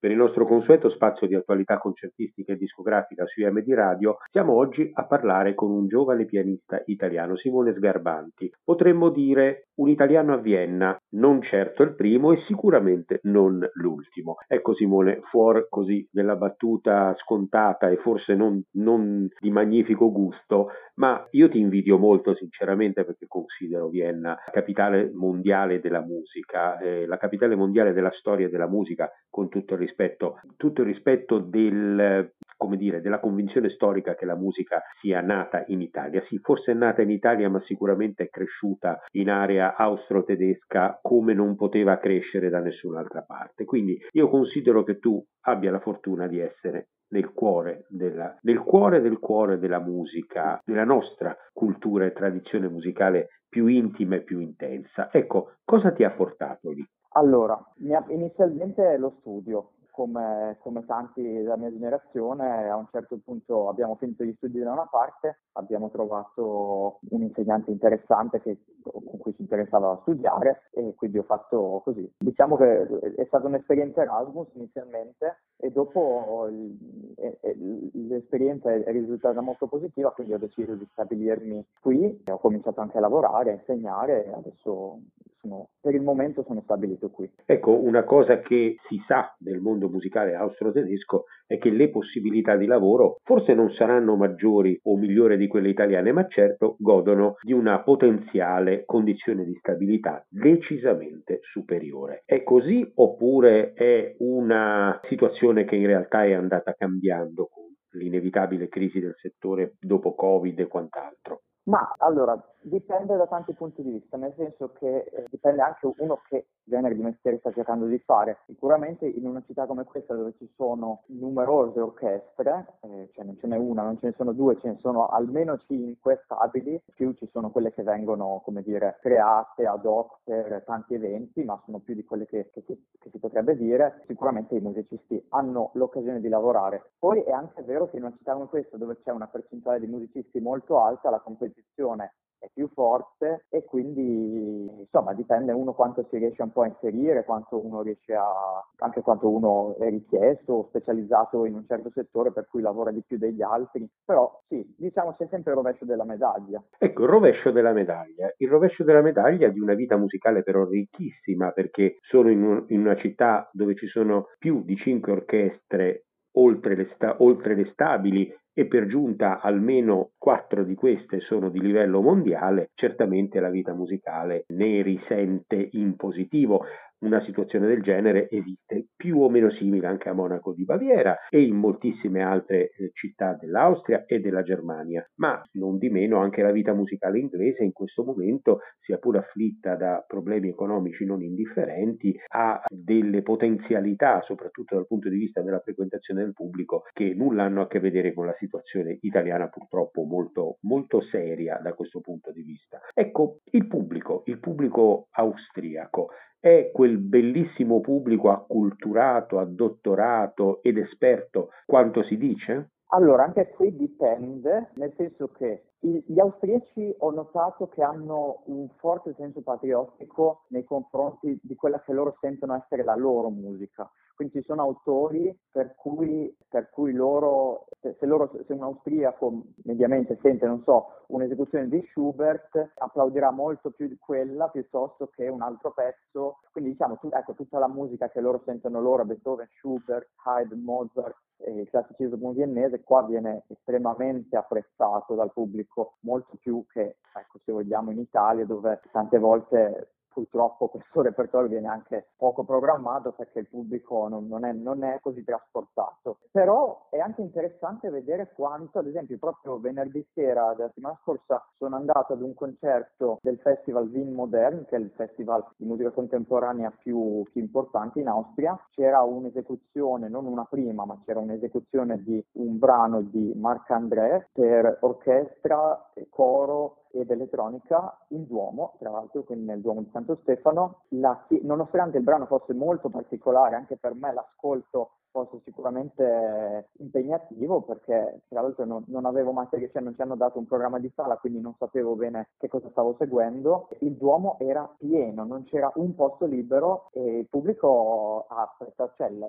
Per il nostro consueto spazio di attualità concertistica e discografica su IMD Radio, siamo oggi a parlare con un giovane pianista italiano, Simone Sgarbanti. Potremmo dire un italiano a Vienna, non certo il primo e sicuramente non l'ultimo. Ecco Simone, fuori così della battuta scontata e forse non, non di magnifico gusto, ma io ti invidio molto sinceramente perché considero Vienna capitale mondiale della musica, eh, la capitale mondiale della storia della musica, con tutto il rispetto, tutto il rispetto del, come dire, della convinzione storica che la musica sia nata in Italia. Sì, forse è nata in Italia, ma sicuramente è cresciuta in area austro-tedesca come non poteva crescere da nessun'altra parte. Quindi io considero che tu abbia la fortuna di essere nel cuore, della, nel cuore del cuore della musica, della nostra cultura e tradizione musicale più intima e più intensa. Ecco, cosa ti ha portato lì? Allora, inizialmente lo studio, come, come, tanti della mia generazione, a un certo punto abbiamo finito gli studi da una parte, abbiamo trovato un insegnante interessante che, con cui ci interessava studiare e quindi ho fatto così. Diciamo che è stata un'esperienza Erasmus inizialmente e dopo l'esperienza è risultata molto positiva, quindi ho deciso di stabilirmi qui, ho cominciato anche a lavorare, a insegnare e adesso sono, per il momento sono stabilito qui. Ecco, una cosa che si sa del mondo musicale austro-tedesco è che le possibilità di lavoro forse non saranno maggiori o migliori di quelle italiane, ma certo godono di una potenziale condizione di stabilità decisamente superiore. È così oppure è una situazione che in realtà è andata cambiando con l'inevitabile crisi del settore dopo Covid e quant'altro? Ma allora, dipende da tanti punti di vista, nel senso che eh, dipende anche uno che genere di mestiere sta cercando di fare. Sicuramente in una città come questa dove ci sono numerose orchestre, eh, cioè non ce n'è una, non ce ne sono due, ce ne sono almeno cinque stabili, più ci sono quelle che vengono, come dire, create ad hoc per tanti eventi, ma sono più di quelle che, che, si, che si potrebbe dire. Sicuramente i musicisti hanno l'occasione di lavorare. Poi è anche vero che in una città come questa dove c'è una percentuale di musicisti molto alta, la competizione è più forte e quindi insomma dipende uno quanto si riesce un po' a inserire, quanto uno riesce a, anche quanto uno è richiesto o specializzato in un certo settore per cui lavora di più degli altri, però sì, diciamo c'è sempre il rovescio della medaglia. Ecco, il rovescio della medaglia, il rovescio della medaglia di una vita musicale però ricchissima perché sono in, un, in una città dove ci sono più di cinque orchestre oltre le, sta- oltre le stabili e per giunta almeno quattro di queste sono di livello mondiale, certamente la vita musicale ne risente in positivo. Una situazione del genere esiste più o meno simile anche a Monaco di Baviera e in moltissime altre eh, città dell'Austria e della Germania, ma non di meno anche la vita musicale inglese in questo momento, sia pur afflitta da problemi economici non indifferenti, ha delle potenzialità, soprattutto dal punto di vista della frequentazione del pubblico, che nulla hanno a che vedere con la situazione italiana purtroppo molto, molto seria da questo punto di vista. Ecco, il pubblico, il pubblico austriaco è quel bellissimo pubblico acculturato, addottorato ed esperto quanto si dice? Allora, anche qui dipende, nel senso che gli austriaci ho notato che hanno un forte senso patriottico nei confronti di quella che loro sentono essere la loro musica. Quindi ci sono autori per cui, per cui loro, se, loro, se un austriaco mediamente sente, non so, un'esecuzione di Schubert, applaudirà molto più di quella piuttosto che un altro pezzo. Quindi diciamo, tu, ecco, tutta la musica che loro sentono loro, Beethoven, Schubert, Haydn, Mozart, il classicismo viennese qua viene estremamente apprezzato dal pubblico, molto più che, ecco, se vogliamo, in Italia dove tante volte purtroppo questo repertorio viene anche poco programmato perché il pubblico non, non, è, non, è, così trasportato. Però è anche interessante vedere quanto, ad esempio, proprio venerdì sera della settimana scorsa sono andato ad un concerto del Festival Wien Modern, che è il festival di musica contemporanea più, più importante in Austria. C'era un'esecuzione, non una prima, ma c'era un'esecuzione di un brano di Marc André per orchestra, coro ed elettronica in Duomo, tra l'altro quindi nel Duomo di Santo Stefano. La, nonostante il brano fosse molto particolare, anche per me l'ascolto fosse sicuramente impegnativo perché tra l'altro non, non avevo materia, cioè non ci hanno dato un programma di sala, quindi non sapevo bene che cosa stavo seguendo. Il Duomo era pieno, non c'era un posto libero e il pubblico ha apprezzato, cioè la,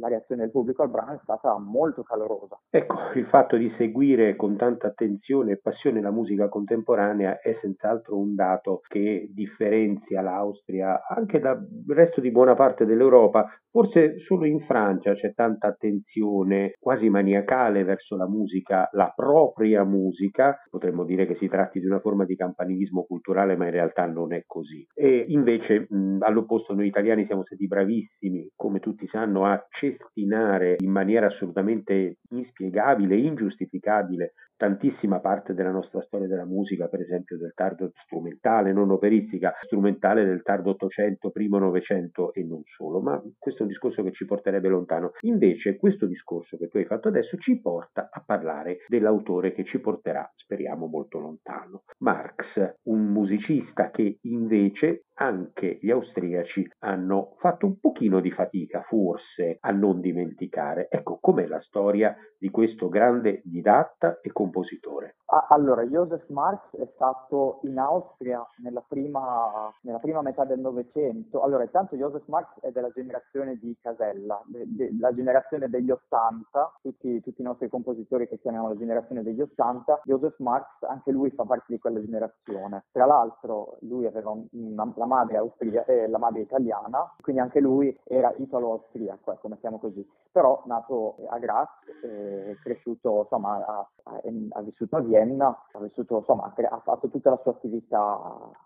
la reazione del pubblico al brano è stata molto calorosa. Ecco, il fatto di seguire con tanta attenzione e passione la musica contemporanea è senz'altro un dato che differenzia l'Austria anche dal resto di buona parte dell'Europa. Forse solo in Francia c'è tanta attenzione quasi maniacale verso la musica, la propria musica. Potremmo dire che si tratti di una forma di campanilismo culturale, ma in realtà non è così. E invece, mh, all'opposto, noi italiani siamo stati bravissimi, come tutti sanno, a cestinare in maniera assolutamente inspiegabile, ingiustificabile tantissima parte della nostra storia della musica, per esempio del tardo strumentale, non operistica, strumentale del tardo 800, primo 900 e non solo, ma questo è un discorso che ci porterebbe lontano. Invece questo discorso che tu hai fatto adesso ci porta a parlare dell'autore che ci porterà, speriamo, molto lontano. Marx, un musicista che invece anche gli austriaci hanno fatto un pochino di fatica, forse, a non dimenticare. Ecco, com'è la storia di questo grande didatta e compositore? Allora, Joseph Marx è stato in Austria nella prima, nella prima metà del Novecento. Allora, intanto Joseph Marx è della generazione di Casella, de, de, la generazione degli Ottanta, tutti, tutti, i nostri compositori che chiamiamo la generazione degli Ottanta. Joseph Marx, anche lui fa parte di quella generazione. Tra l'altro, lui aveva una, la madre austria, eh, la madre italiana, quindi anche lui era italo-austriaco, ecco, mettiamo così. Però nato a Graz, eh, cresciuto, insomma, ha, ha, vissuto a Vienna ha, vissuto, insomma, ha fatto tutta la sua attività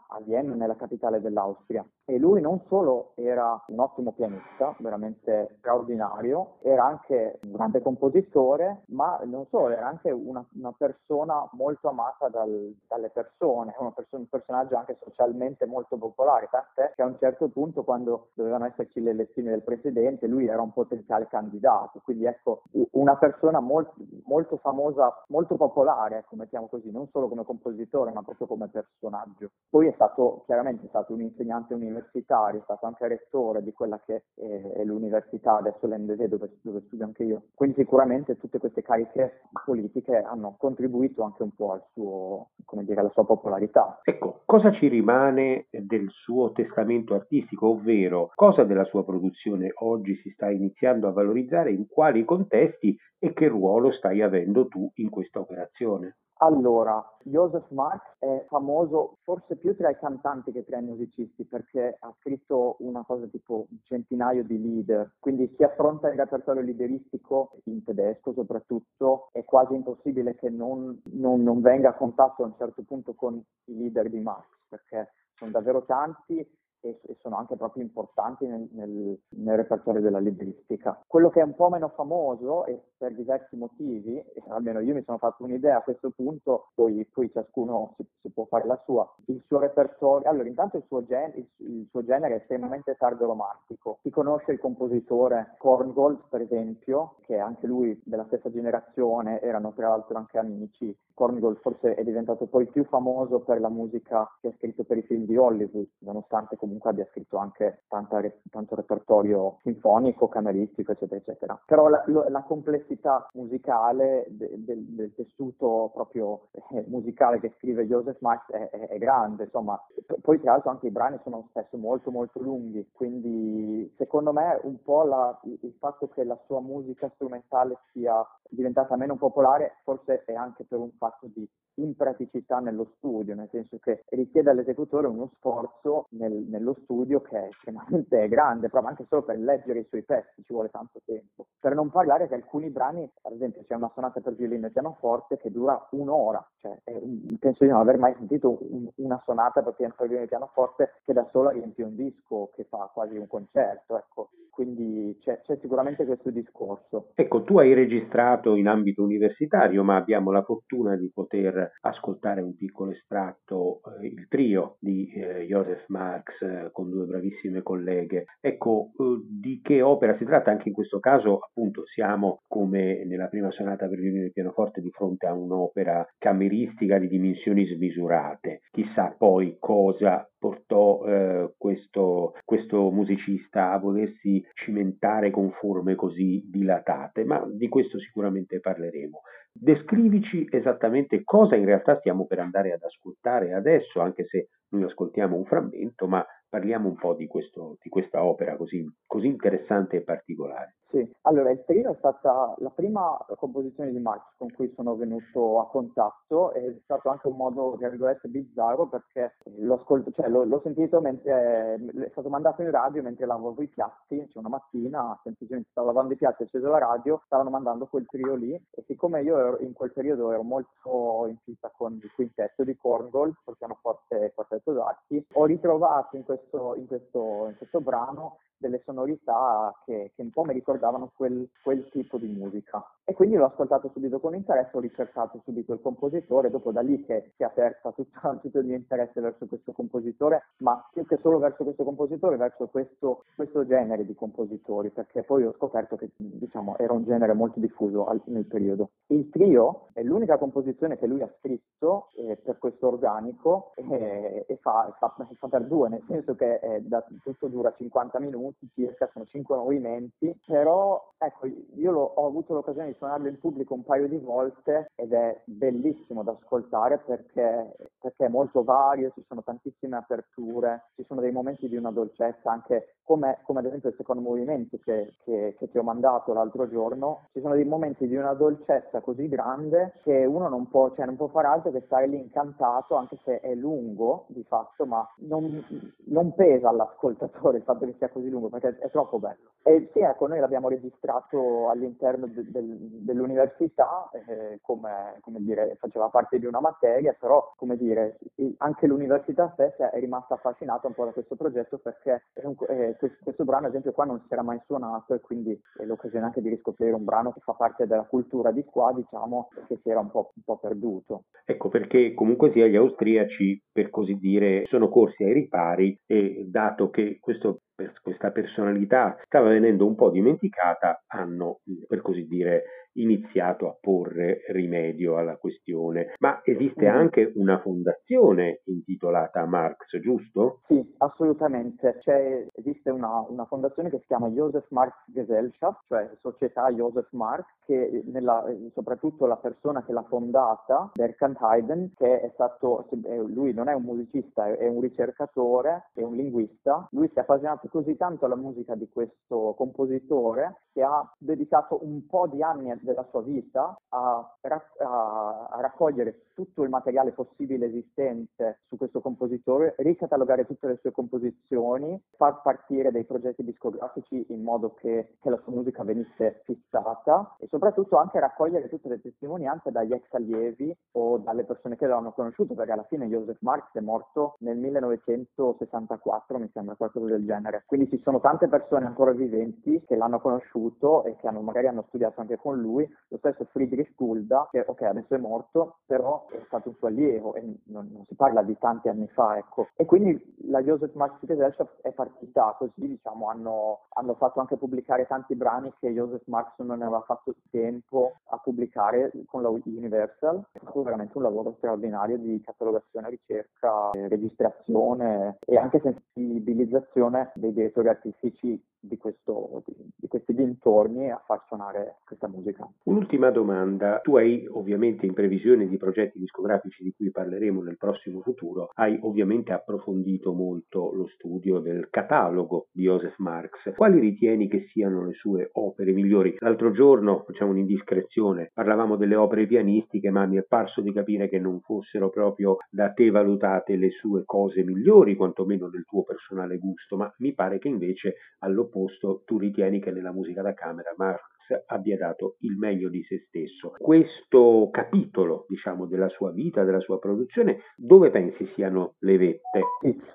a Vienna, nella capitale dell'Austria. E lui non solo era un ottimo pianista, veramente straordinario, era anche un grande compositore, ma non solo, era anche una, una persona molto amata dal, dalle persone, perso- un personaggio anche socialmente molto popolare, tant'è che a un certo punto quando dovevano esserci le elezioni del presidente, lui era un potenziale candidato, quindi ecco, una persona molto, molto famosa, molto popolare, ecco, mettiamo così, non solo come compositore, ma proprio come personaggio. Poi è stato, chiaramente è stato un insegnante universitario, è stato anche rettore di quella che è, l'università, adesso l'NDV dove, dove studio anche io. Quindi sicuramente tutte queste cariche politiche hanno contribuito anche un po' al suo, come dire, alla sua popolarità. Ecco, cosa ci rimane del suo testamento artistico, ovvero cosa della sua produzione oggi si sta iniziando a valorizzare, in quali contesti e che ruolo stai avendo tu in questa operazione? Allora, Joseph Marx è famoso forse più tra i cantanti che tra i musicisti perché ha scritto una cosa tipo un centinaio di leader, quindi chi affronta il repertorio lideristico in tedesco soprattutto è quasi impossibile che non, non, non venga a contatto a un certo punto con i leader di Marx perché sono davvero tanti e, sono anche proprio importanti nel, nel, nel, repertorio della libristica. Quello che è un po' meno famoso, e per diversi motivi, almeno io mi sono fatto un'idea a questo punto, poi, poi ciascuno si, si, può fare la sua, il suo repertorio, allora intanto il suo, gen, il, il suo genere è estremamente tardo romantico. Si conosce il compositore Korngold, per esempio, che anche lui della stessa generazione, erano tra l'altro anche amici. Korngold forse è diventato poi più famoso per la musica che ha scritto per i film di Hollywood, nonostante comunque comunque abbia scritto anche tanta, tanto repertorio sinfonico, cameristico, eccetera, eccetera. Però la, la complessità musicale de, de, del tessuto proprio eh, musicale che scrive Joseph Max è, è, è grande, insomma. P- poi tra l'altro anche i brani sono spesso molto molto lunghi, quindi secondo me un po' la, il fatto che la sua musica strumentale sia diventata meno popolare forse è anche per un fatto di impraticità nello studio, nel senso che richiede all'esecutore uno sforzo nel, nello studio che è estremamente grande, proprio anche solo per leggere i suoi pezzi ci vuole tanto tempo. Per non parlare che alcuni brani, ad esempio c'è una sonata per violino e pianoforte che dura un'ora, cioè un, penso di non aver mai sentito un, una sonata per violino e pianoforte che da sola riempie un disco, che fa quasi un concerto, ecco. Quindi c'è, c'è sicuramente questo discorso. Ecco, tu hai registrato in ambito universitario, ma abbiamo la fortuna di poter ascoltare un piccolo estratto eh, il trio di eh, Joseph Marx eh, con due bravissime colleghe. Ecco, eh, di che opera si tratta? Anche in questo caso, appunto, siamo come nella prima sonata per violino e pianoforte di fronte a un'opera cameristica di dimensioni smisurate. Chissà poi cosa portò eh, questo, questo musicista a volersi cimentare con forme così dilatate, ma di questo sicuramente parleremo. Descrivici esattamente cosa in realtà stiamo per andare ad ascoltare adesso, anche se noi ascoltiamo un frammento, ma parliamo un po' di, questo, di questa opera così, così interessante e particolare. Sì, allora il trio è stata la prima composizione di Max con cui sono venuto a contatto ed è stato anche un modo, tra virgolette, bizzarro perché l'ho, cioè, l'ho, l'ho sentito mentre è stato mandato in radio mentre lavavo i piatti, cioè una mattina semplicemente stavo lavando i piatti, acceso la radio, stavano mandando quel trio lì e siccome io ero, in quel periodo ero molto in fissa con il quintetto di Corngold, col pianoforte e quartetto d'archi, ho ritrovato in questo, in questo, in questo brano delle sonorità che, che, un po' mi ricordavano quel, quel, tipo di musica. E quindi l'ho ascoltato subito con interesse, ho ricercato subito il compositore, dopo da lì che si è aperta tutta, tutto il mio interesse verso questo compositore, ma più che solo verso questo compositore, verso questo, questo genere di compositori, perché poi ho scoperto che diciamo, era un genere molto diffuso al, nel periodo. Il trio è l'unica composizione che lui ha scritto eh, per questo organico eh, e fa, fa, fa, per due, nel senso che eh, da, tutto dura 50 minuti minuti circa, sono cinque movimenti, però ecco, io ho avuto l'occasione di suonarlo in pubblico un paio di volte ed è bellissimo da ascoltare perché, perché è molto vario, ci sono tantissime aperture, ci sono dei momenti di una dolcezza, anche come, come ad esempio il secondo movimento che, che, che ti ho mandato l'altro giorno, ci sono dei momenti di una dolcezza così grande che uno non può, cioè non può fare altro che stare lì incantato, anche se è lungo di fatto, ma non, non pesa all'ascoltatore il fatto che sia così lungo lungo perché è troppo bello. E sì, ecco, noi l'abbiamo registrato all'interno de- del, dell'università, eh, come, come, dire, faceva parte di una materia, però, come dire, anche l'università stessa è rimasta affascinata un po' da questo progetto perché eh, questo, questo, brano, ad esempio, qua non si era mai suonato e quindi è l'occasione anche di riscoprire un brano che fa parte della cultura di qua, diciamo, che si era un po', un po perduto. Ecco, perché comunque sia gli austriaci, per così dire, sono corsi ai ripari e dato che questo questa personalità stava venendo un po' dimenticata, hanno, per così dire, iniziato a porre rimedio alla questione. Ma esiste mm. anche una fondazione intitolata Marx, giusto? Sì, assolutamente. C'è, esiste una, una, fondazione che si chiama Joseph Marx Gesellschaft, cioè Società Joseph Marx, che nella, soprattutto la persona che l'ha fondata, Berkant Hayden, che è stato, lui non è un musicista, è un ricercatore, è un linguista, lui si è appassionato così tanto alla musica di questo compositore che ha dedicato un po' di anni della sua vita a, a, a, raccogliere tutto il materiale possibile esistente su questo compositore, ricatalogare tutte le sue composizioni, far partire dei progetti discografici in modo che, che la sua musica venisse fissata e soprattutto anche raccogliere tutte le testimonianze dagli ex allievi o dalle persone che l'hanno conosciuto, perché alla fine Joseph Marx è morto nel 1964, mi sembra qualcosa del genere. Quindi ci sono tante persone ancora viventi che l'hanno conosciuto e che hanno, magari hanno studiato anche con lui lui, lo stesso Friedrich Gulda, che ok adesso è morto, però è stato un suo allievo e non, non si parla di tanti anni fa, ecco. E quindi la Joseph Max Gesellschaft è partita così, diciamo, hanno, hanno, fatto anche pubblicare tanti brani che Joseph Marx non aveva fatto tempo a pubblicare con la Universal. È stato veramente un lavoro straordinario di catalogazione, ricerca, registrazione e anche sensibilizzazione dei direttori artistici di, questo, di, di questi dintorni a far suonare questa musica. Un'ultima domanda, tu hai ovviamente in previsione di progetti discografici di cui parleremo nel prossimo futuro, hai ovviamente approfondito molto lo studio del catalogo di Joseph Marx. Quali ritieni che siano le sue opere migliori? L'altro giorno, facciamo un'indiscrezione, parlavamo delle opere pianistiche, ma mi è parso di capire che non fossero proprio da te valutate le sue cose migliori, quantomeno del tuo personale gusto, ma mi pare che invece all'opposto opposto tu ritieni che nella musica da camera Marx abbia dato il meglio di se stesso. Questo capitolo, diciamo, della sua vita, della sua produzione, dove pensi siano le vette?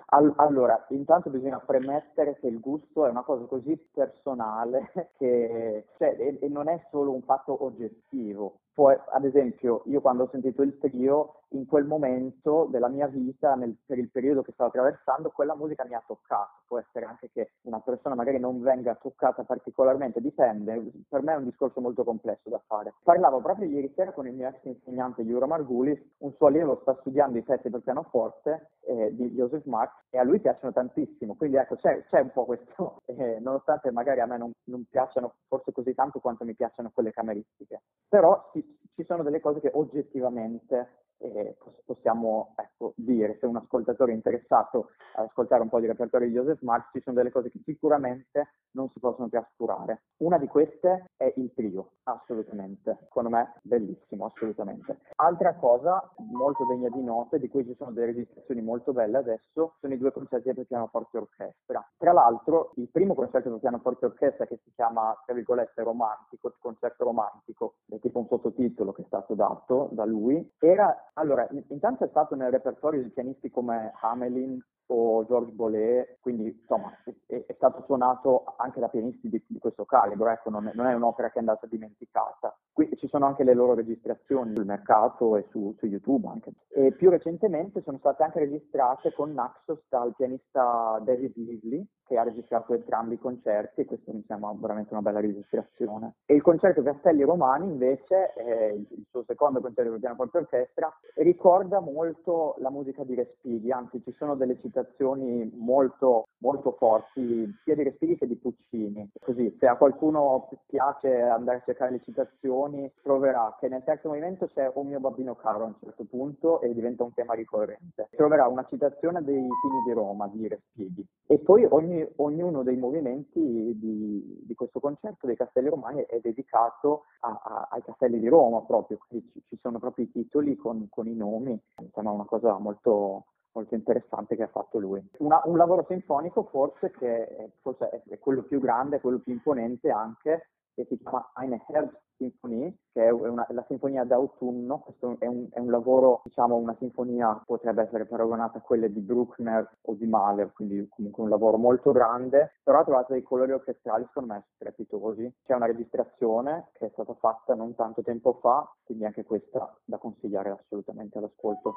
All- allora, intanto bisogna premettere che il gusto è una cosa così personale che cioè, e, e non è solo un fatto oggettivo, Poi, ad esempio, io quando ho sentito il trio, in quel momento della mia vita, nel, per il periodo che stavo attraversando, quella musica mi ha toccato. Può essere anche che una persona magari non venga toccata particolarmente, dipende. Per me è un discorso molto complesso da fare. Parlavo proprio ieri sera con il mio ex insegnante Juro Margulis, un suo allievo sta studiando i pezzi per pianoforte eh, di Joseph Marx e a lui piacciono tantissimo. Quindi ecco, c'è, c'è un po' questo, eh, nonostante magari a me non, non piacciono forse così tanto quanto mi piacciono quelle cameristiche. Però ci, ci sono delle cose che oggettivamente eh, possiamo ecco, dire, se un ascoltatore è interessato ad ascoltare un po' di repertorio di Joseph Marx, ci sono delle cose che sicuramente non si possono trascurare. Una di queste è il trio, assolutamente. Secondo me bellissimo, assolutamente. Altra cosa molto degna di note, di cui ci sono delle registrazioni molto belle adesso, sono i due concerti per pianoforte e orchestra. Tra l'altro, il primo concerto per pianoforte e orchestra che si chiama, tra virgolette, romantico, concerto romantico, è tipo un sottotitolo che è stato dato da lui, era allora, intanto è stato nel repertorio di pianisti come Hamelin o Georges Bollet, quindi insomma è, è, stato suonato anche da pianisti di, di questo calibro, ecco, non è, non è, un'opera che è andata dimenticata. Qui ci sono anche le loro registrazioni sul mercato e su, su, YouTube anche. E più recentemente sono state anche registrate con Naxos dal pianista David Beasley, che ha registrato entrambi i concerti e questo mi sembra veramente una bella registrazione. E il concerto Castelli Romani invece, eh, il suo secondo concerto per pianoforte orchestra, ricorda molto la musica di Respighi, anzi ci sono delle citazioni molto, molto forti sia di Respighi che di Puccini. Così, se a qualcuno piace andare a cercare le citazioni, troverà che nel terzo movimento c'è un mio bambino caro a un certo punto e diventa un tema ricorrente. Troverà una citazione dei Pini di Roma di Respighi. E poi ogni ognuno dei movimenti di, di, questo concerto dei Castelli Romani è dedicato a, a, ai Castelli di Roma proprio, quindi ci, ci sono proprio i titoli con, con i nomi, insomma una cosa molto, molto interessante che ha fatto lui. Una, un lavoro sinfonico forse che forse è, quello più grande, quello più imponente anche, che si chiama Eine Herbst Symphony, che è una, la sinfonia d'autunno, questo è un, è un, lavoro, diciamo una sinfonia potrebbe essere paragonata a quelle di Bruckner o di Mahler, quindi comunque un lavoro molto grande, però ha trovato dei colori orchestrali secondo me strepitosi. C'è una registrazione che è stata fatta non tanto tempo fa, quindi anche questa da consigliare assolutamente all'ascolto.